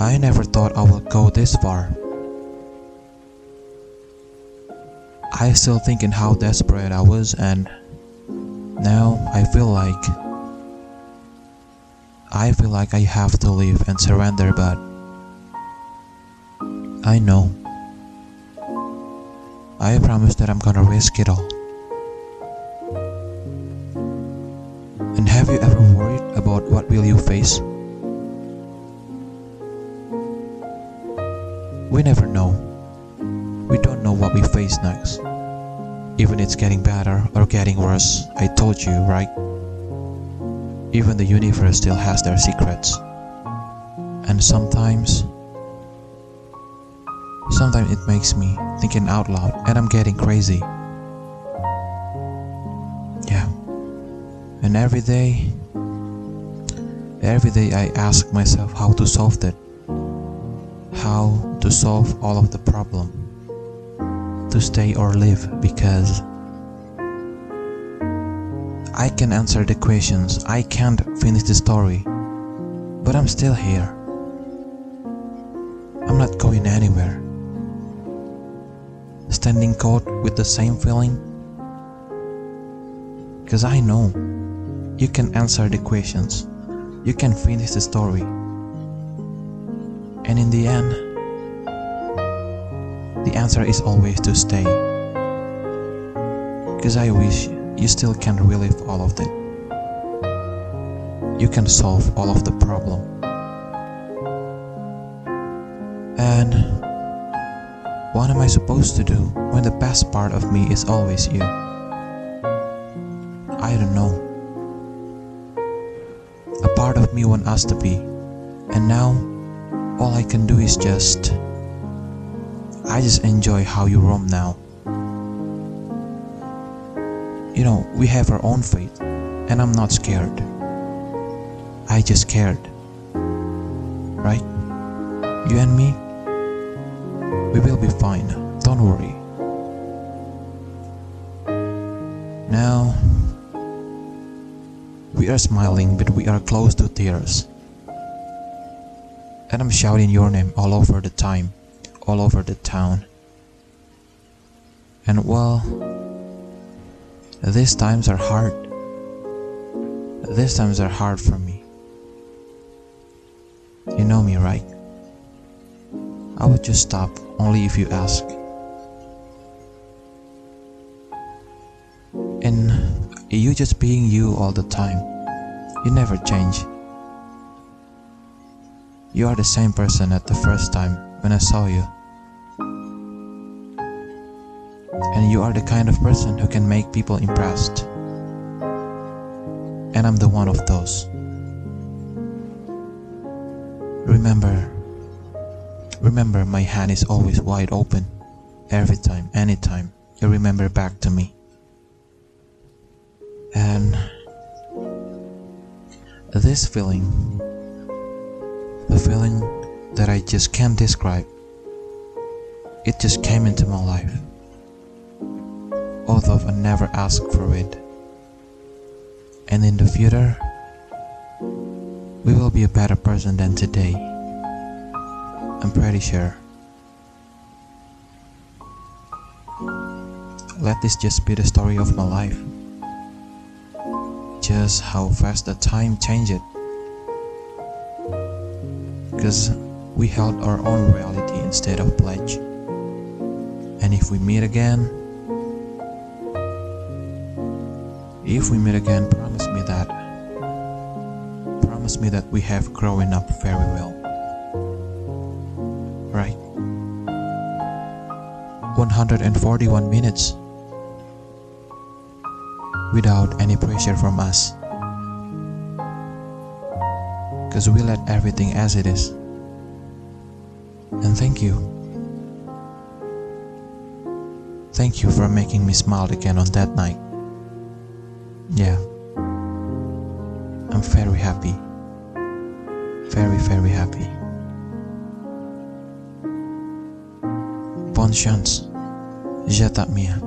I never thought I would go this far. I still thinking how desperate I was and now I feel like I feel like I have to leave and surrender but I know I promise that I'm gonna risk it all. And have you ever worried about what will you face? We never know. We don't know what we face next. Even it's getting better or getting worse, I told you, right? Even the universe still has their secrets. And sometimes sometimes it makes me thinking out loud and I'm getting crazy. Yeah. And every day every day I ask myself how to solve that how to solve all of the problem to stay or live because I can answer the questions, I can't finish the story, but I'm still here. I'm not going anywhere. Standing cold with the same feeling? Because I know you can answer the questions, you can finish the story and in the end, the answer is always to stay. Because I wish you still can relive all of it. You can solve all of the problem. And what am I supposed to do when the best part of me is always you? I don't know. A part of me wants us to be, and now all I can do is just. I just enjoy how you roam now. You know, we have our own fate, and I'm not scared. I just cared. Right? You and me? We will be fine, don't worry. Now, we are smiling, but we are close to tears and I'm shouting your name all over the time, all over the town. And well, these times are hard. These times are hard for me. You know me, right? I would just stop only if you ask. And you just being you all the time. You never change. You are the same person at the first time when I saw you. And you are the kind of person who can make people impressed. And I'm the one of those. Remember, remember my hand is always wide open. Every time, anytime, you remember back to me. And this feeling, the feeling that I just can't describe. It just came into my life, although I never asked for it. And in the future, we will be a better person than today. I'm pretty sure. Let this just be the story of my life. Just how fast the time changed because we held our own reality instead of pledge. And if we meet again, if we meet again, promise me that. Promise me that we have grown up very well. Right? 141 minutes without any pressure from us because we let everything as it is. And thank you. Thank you for making me smile again on that night. Yeah. I'm very happy. Very, very happy. Bonne chance. Je t'admire.